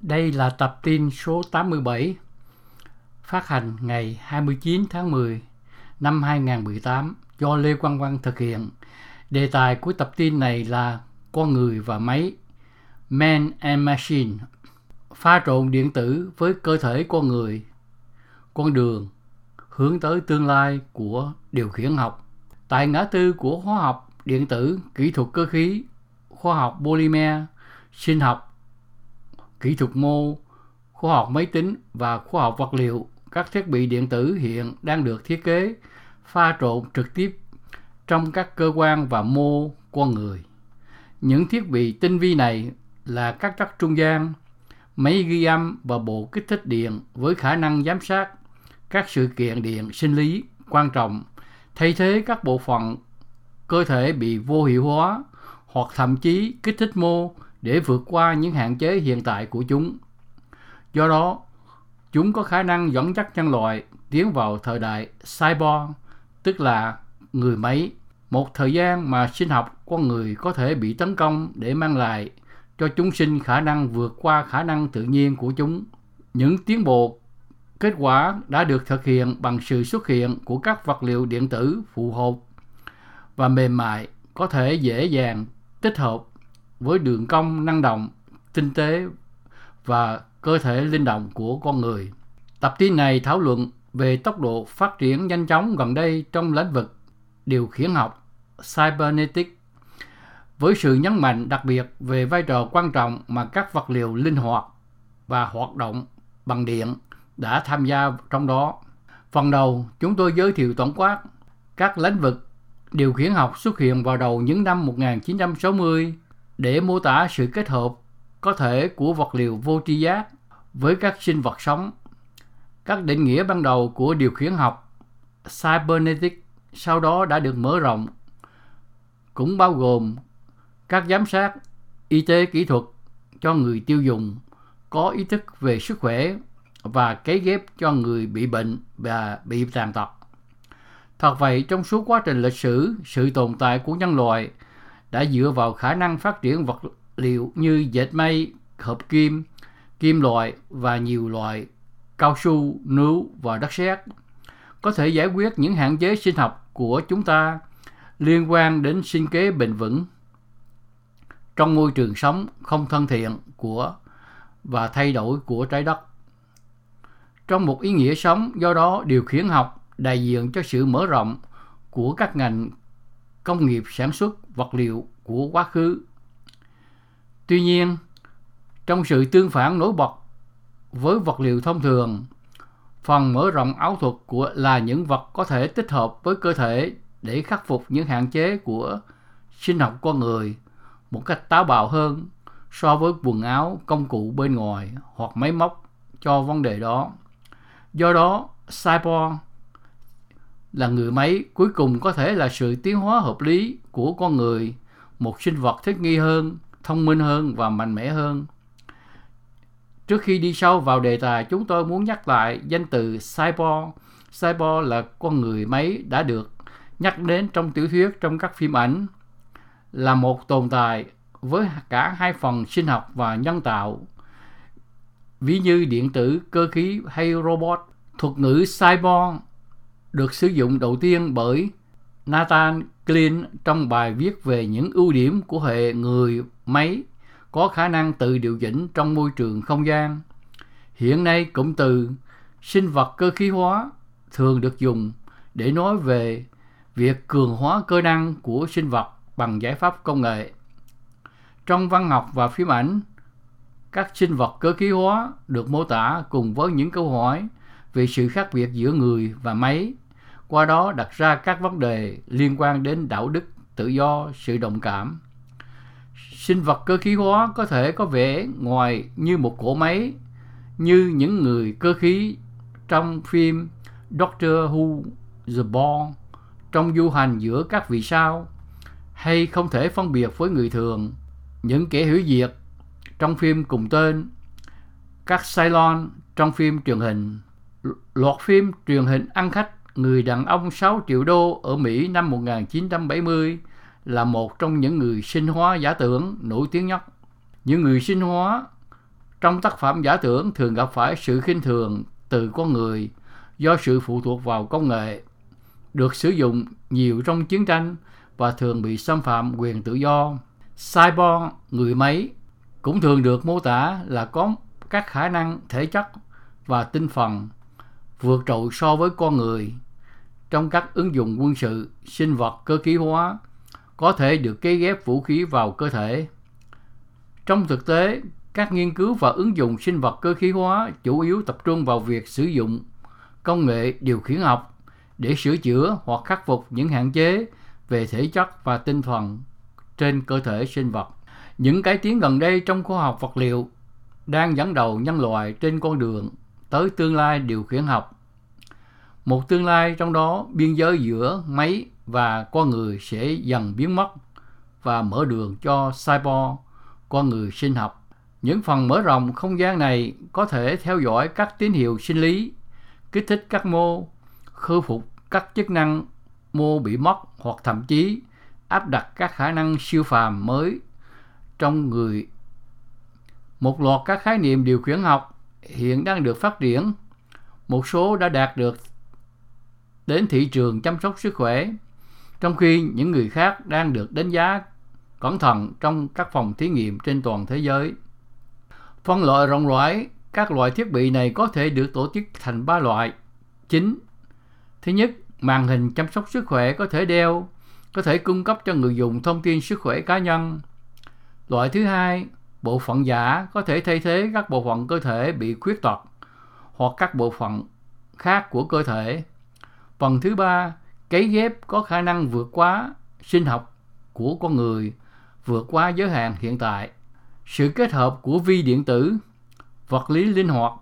Đây là tập tin số 87, phát hành ngày 29 tháng 10 năm 2018 do Lê Quang Văn thực hiện. Đề tài của tập tin này là Con người và máy, Man and Machine, pha trộn điện tử với cơ thể con người, con đường hướng tới tương lai của điều khiển học. Tại ngã tư của hóa học, điện tử, kỹ thuật cơ khí, khoa học polymer, sinh học, kỹ thuật mô, khoa học máy tính và khoa học vật liệu, các thiết bị điện tử hiện đang được thiết kế pha trộn trực tiếp trong các cơ quan và mô con người. Những thiết bị tinh vi này là các chất trung gian, máy ghi âm và bộ kích thích điện với khả năng giám sát các sự kiện điện sinh lý quan trọng, thay thế các bộ phận cơ thể bị vô hiệu hóa hoặc thậm chí kích thích mô để vượt qua những hạn chế hiện tại của chúng. Do đó, chúng có khả năng dẫn dắt nhân loại tiến vào thời đại cyborg, tức là người máy, một thời gian mà sinh học con người có thể bị tấn công để mang lại cho chúng sinh khả năng vượt qua khả năng tự nhiên của chúng. Những tiến bộ kết quả đã được thực hiện bằng sự xuất hiện của các vật liệu điện tử phù hợp và mềm mại có thể dễ dàng tích hợp với đường cong năng động, tinh tế và cơ thể linh động của con người. Tập tin này thảo luận về tốc độ phát triển nhanh chóng gần đây trong lĩnh vực điều khiển học cybernetic với sự nhấn mạnh đặc biệt về vai trò quan trọng mà các vật liệu linh hoạt và hoạt động bằng điện đã tham gia trong đó. Phần đầu, chúng tôi giới thiệu tổng quát các lĩnh vực điều khiển học xuất hiện vào đầu những năm 1960 để mô tả sự kết hợp có thể của vật liệu vô tri giác với các sinh vật sống. Các định nghĩa ban đầu của điều khiển học cybernetic sau đó đã được mở rộng, cũng bao gồm các giám sát y tế kỹ thuật cho người tiêu dùng có ý thức về sức khỏe và cấy ghép cho người bị bệnh và bị tàn tật. Thật vậy, trong suốt quá trình lịch sử, sự tồn tại của nhân loại đã dựa vào khả năng phát triển vật liệu như dệt may, hợp kim, kim loại và nhiều loại cao su, nướu và đất sét có thể giải quyết những hạn chế sinh học của chúng ta liên quan đến sinh kế bền vững trong môi trường sống không thân thiện của và thay đổi của trái đất. Trong một ý nghĩa sống, do đó điều khiển học đại diện cho sự mở rộng của các ngành công nghiệp sản xuất vật liệu của quá khứ. Tuy nhiên, trong sự tương phản nổi bật với vật liệu thông thường, phần mở rộng ảo thuật của là những vật có thể tích hợp với cơ thể để khắc phục những hạn chế của sinh học con người một cách táo bạo hơn so với quần áo, công cụ bên ngoài hoặc máy móc cho vấn đề đó. Do đó, cyborg là người máy cuối cùng có thể là sự tiến hóa hợp lý của con người, một sinh vật thích nghi hơn, thông minh hơn và mạnh mẽ hơn. Trước khi đi sâu vào đề tài, chúng tôi muốn nhắc lại danh từ cyborg. Cyborg là con người máy đã được nhắc đến trong tiểu thuyết, trong các phim ảnh, là một tồn tại với cả hai phần sinh học và nhân tạo, ví như điện tử, cơ khí hay robot. Thuật ngữ cyborg được sử dụng đầu tiên bởi Nathan Klein trong bài viết về những ưu điểm của hệ người máy có khả năng tự điều chỉnh trong môi trường không gian. Hiện nay cụm từ sinh vật cơ khí hóa thường được dùng để nói về việc cường hóa cơ năng của sinh vật bằng giải pháp công nghệ. Trong văn học và phim ảnh, các sinh vật cơ khí hóa được mô tả cùng với những câu hỏi về sự khác biệt giữa người và máy, qua đó đặt ra các vấn đề liên quan đến đạo đức, tự do, sự đồng cảm. Sinh vật cơ khí hóa có thể có vẻ ngoài như một cỗ máy, như những người cơ khí trong phim Doctor Who The Ball trong du hành giữa các vì sao hay không thể phân biệt với người thường những kẻ hủy diệt trong phim cùng tên các Cylon trong phim truyền hình loạt phim truyền hình ăn khách người đàn ông 6 triệu đô ở Mỹ năm 1970 là một trong những người sinh hóa giả tưởng nổi tiếng nhất. Những người sinh hóa trong tác phẩm giả tưởng thường gặp phải sự khinh thường từ con người do sự phụ thuộc vào công nghệ được sử dụng nhiều trong chiến tranh và thường bị xâm phạm quyền tự do. Cyborg, người máy, cũng thường được mô tả là có các khả năng thể chất và tinh thần vượt trội so với con người trong các ứng dụng quân sự, sinh vật cơ khí hóa có thể được cấy ghép vũ khí vào cơ thể. Trong thực tế, các nghiên cứu và ứng dụng sinh vật cơ khí hóa chủ yếu tập trung vào việc sử dụng công nghệ điều khiển học để sửa chữa hoặc khắc phục những hạn chế về thể chất và tinh thần trên cơ thể sinh vật. Những cải tiến gần đây trong khoa học vật liệu đang dẫn đầu nhân loại trên con đường tới tương lai điều khiển học. Một tương lai trong đó biên giới giữa máy và con người sẽ dần biến mất và mở đường cho cyborg, con người sinh học. Những phần mở rộng không gian này có thể theo dõi các tín hiệu sinh lý, kích thích các mô, khôi phục các chức năng mô bị mất hoặc thậm chí áp đặt các khả năng siêu phàm mới trong người. Một loạt các khái niệm điều khiển học hiện đang được phát triển. Một số đã đạt được đến thị trường chăm sóc sức khỏe, trong khi những người khác đang được đánh giá cẩn thận trong các phòng thí nghiệm trên toàn thế giới. Phân loại rộng rãi, các loại thiết bị này có thể được tổ chức thành ba loại chính. Thứ nhất, màn hình chăm sóc sức khỏe có thể đeo, có thể cung cấp cho người dùng thông tin sức khỏe cá nhân. Loại thứ hai, bộ phận giả có thể thay thế các bộ phận cơ thể bị khuyết tật hoặc các bộ phận khác của cơ thể. Phần thứ ba, cấy ghép có khả năng vượt quá sinh học của con người, vượt qua giới hạn hiện tại. Sự kết hợp của vi điện tử, vật lý linh hoạt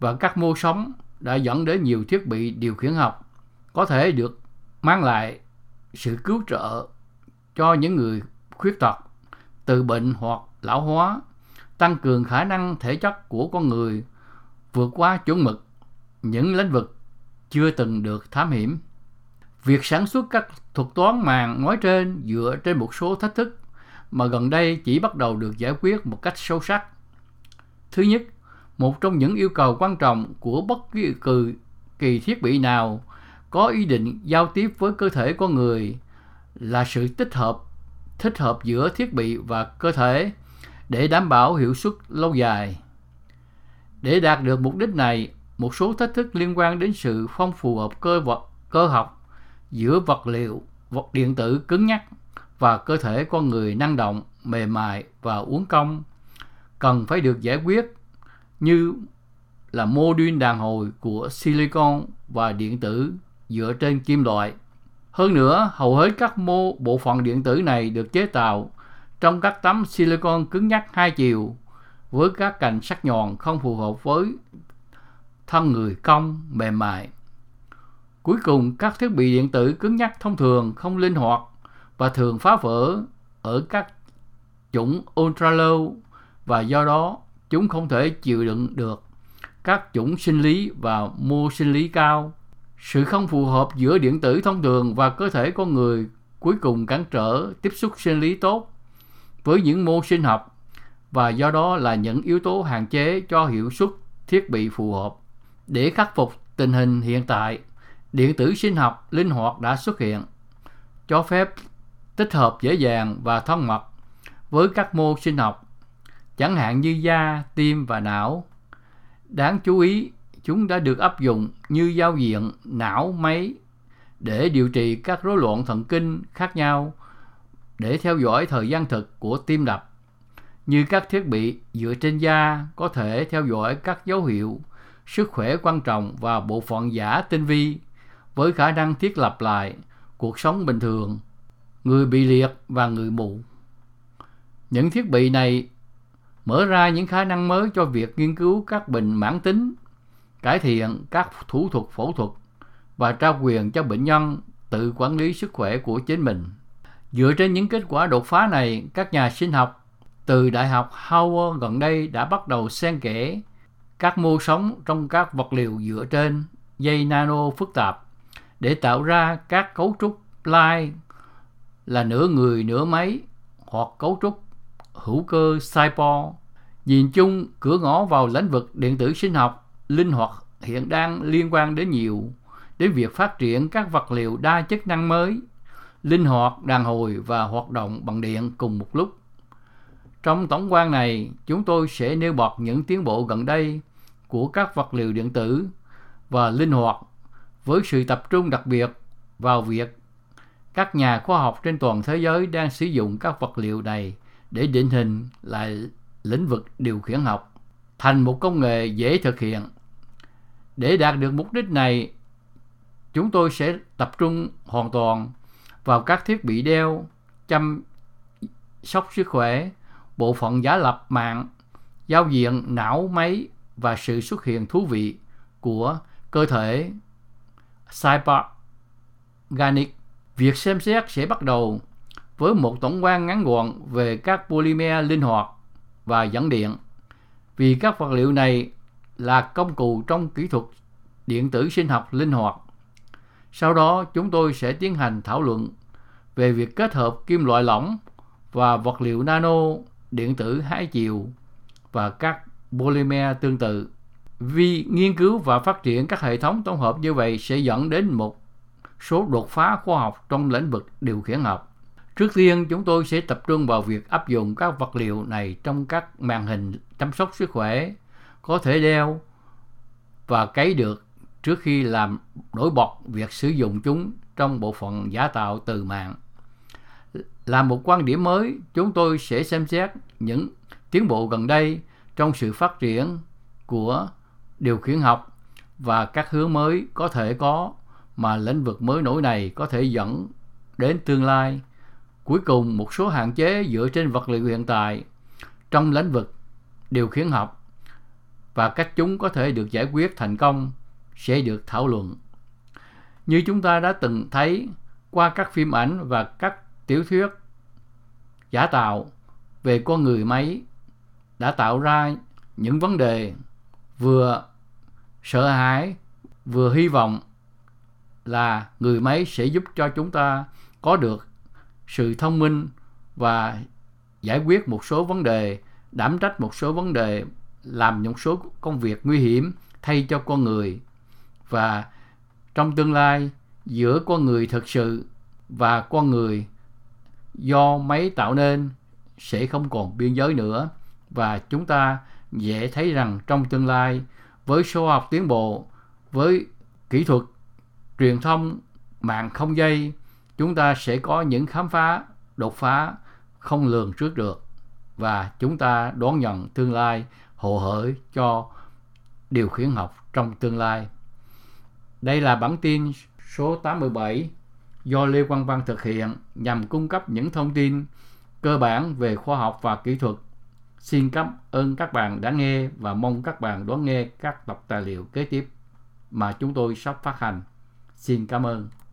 và các mô sống đã dẫn đến nhiều thiết bị điều khiển học có thể được mang lại sự cứu trợ cho những người khuyết tật từ bệnh hoặc lão hóa, tăng cường khả năng thể chất của con người vượt qua chuẩn mực những lĩnh vực chưa từng được thám hiểm. Việc sản xuất các thuật toán màng nói trên dựa trên một số thách thức mà gần đây chỉ bắt đầu được giải quyết một cách sâu sắc. Thứ nhất, một trong những yêu cầu quan trọng của bất kỳ kỳ thiết bị nào có ý định giao tiếp với cơ thể con người là sự tích hợp thích hợp giữa thiết bị và cơ thể để đảm bảo hiệu suất lâu dài. Để đạt được mục đích này, một số thách thức liên quan đến sự phong phù hợp cơ vật cơ học giữa vật liệu, vật điện tử cứng nhắc và cơ thể con người năng động, mềm mại và uốn cong cần phải được giải quyết như là mô đun đàn hồi của silicon và điện tử dựa trên kim loại. Hơn nữa, hầu hết các mô bộ phận điện tử này được chế tạo trong các tấm silicon cứng nhắc hai chiều với các cạnh sắc nhọn không phù hợp với thân người cong mềm mại. Cuối cùng, các thiết bị điện tử cứng nhắc thông thường không linh hoạt và thường phá vỡ ở các chủng ultra low và do đó chúng không thể chịu đựng được các chủng sinh lý và mô sinh lý cao sự không phù hợp giữa điện tử thông thường và cơ thể con người cuối cùng cản trở tiếp xúc sinh lý tốt với những mô sinh học và do đó là những yếu tố hạn chế cho hiệu suất thiết bị phù hợp. Để khắc phục tình hình hiện tại, điện tử sinh học linh hoạt đã xuất hiện, cho phép tích hợp dễ dàng và thân mật với các mô sinh học, chẳng hạn như da, tim và não. Đáng chú ý, chúng đã được áp dụng như giao diện não máy để điều trị các rối loạn thần kinh khác nhau để theo dõi thời gian thực của tim đập như các thiết bị dựa trên da có thể theo dõi các dấu hiệu sức khỏe quan trọng và bộ phận giả tinh vi với khả năng thiết lập lại cuộc sống bình thường người bị liệt và người mù những thiết bị này mở ra những khả năng mới cho việc nghiên cứu các bệnh mãn tính cải thiện các thủ thuật phẫu thuật và trao quyền cho bệnh nhân tự quản lý sức khỏe của chính mình. Dựa trên những kết quả đột phá này, các nhà sinh học từ Đại học Howard gần đây đã bắt đầu xen kẽ các mô sống trong các vật liệu dựa trên dây nano phức tạp để tạo ra các cấu trúc lai là nửa người nửa máy hoặc cấu trúc hữu cơ cyborg Nhìn chung, cửa ngõ vào lĩnh vực điện tử sinh học linh hoạt hiện đang liên quan đến nhiều đến việc phát triển các vật liệu đa chức năng mới, linh hoạt, đàn hồi và hoạt động bằng điện cùng một lúc. Trong tổng quan này, chúng tôi sẽ nêu bật những tiến bộ gần đây của các vật liệu điện tử và linh hoạt với sự tập trung đặc biệt vào việc các nhà khoa học trên toàn thế giới đang sử dụng các vật liệu này để định hình lại lĩnh vực điều khiển học thành một công nghệ dễ thực hiện. Để đạt được mục đích này, chúng tôi sẽ tập trung hoàn toàn vào các thiết bị đeo, chăm sóc sức khỏe, bộ phận giả lập mạng, giao diện não máy và sự xuất hiện thú vị của cơ thể cyberganic. Việc xem xét sẽ bắt đầu với một tổng quan ngắn gọn về các polymer linh hoạt và dẫn điện. Vì các vật liệu này là công cụ trong kỹ thuật điện tử sinh học linh hoạt. Sau đó, chúng tôi sẽ tiến hành thảo luận về việc kết hợp kim loại lỏng và vật liệu nano điện tử hai chiều và các polymer tương tự. Vì nghiên cứu và phát triển các hệ thống tổng hợp như vậy sẽ dẫn đến một số đột phá khoa học trong lĩnh vực điều khiển học. Trước tiên, chúng tôi sẽ tập trung vào việc áp dụng các vật liệu này trong các màn hình chăm sóc sức khỏe có thể đeo và cấy được trước khi làm nổi bật việc sử dụng chúng trong bộ phận giả tạo từ mạng. Là một quan điểm mới, chúng tôi sẽ xem xét những tiến bộ gần đây trong sự phát triển của điều khiển học và các hướng mới có thể có mà lĩnh vực mới nổi này có thể dẫn đến tương lai. Cuối cùng, một số hạn chế dựa trên vật liệu hiện tại trong lĩnh vực điều khiển học và cách chúng có thể được giải quyết thành công sẽ được thảo luận. Như chúng ta đã từng thấy qua các phim ảnh và các tiểu thuyết giả tạo về con người máy đã tạo ra những vấn đề vừa sợ hãi, vừa hy vọng là người máy sẽ giúp cho chúng ta có được sự thông minh và giải quyết một số vấn đề, đảm trách một số vấn đề, làm những số công việc nguy hiểm thay cho con người. Và trong tương lai, giữa con người thực sự và con người, do máy tạo nên sẽ không còn biên giới nữa và chúng ta dễ thấy rằng trong tương lai, với số học tiến bộ, với kỹ thuật, truyền thông, mạng không dây, chúng ta sẽ có những khám phá, đột phá không lường trước được và chúng ta đón nhận tương lai hồ hởi cho điều khiển học trong tương lai. Đây là bản tin số 87 do Lê Quang Văn thực hiện nhằm cung cấp những thông tin cơ bản về khoa học và kỹ thuật. Xin cảm ơn các bạn đã nghe và mong các bạn đón nghe các tập tài liệu kế tiếp mà chúng tôi sắp phát hành. Xin cảm ơn.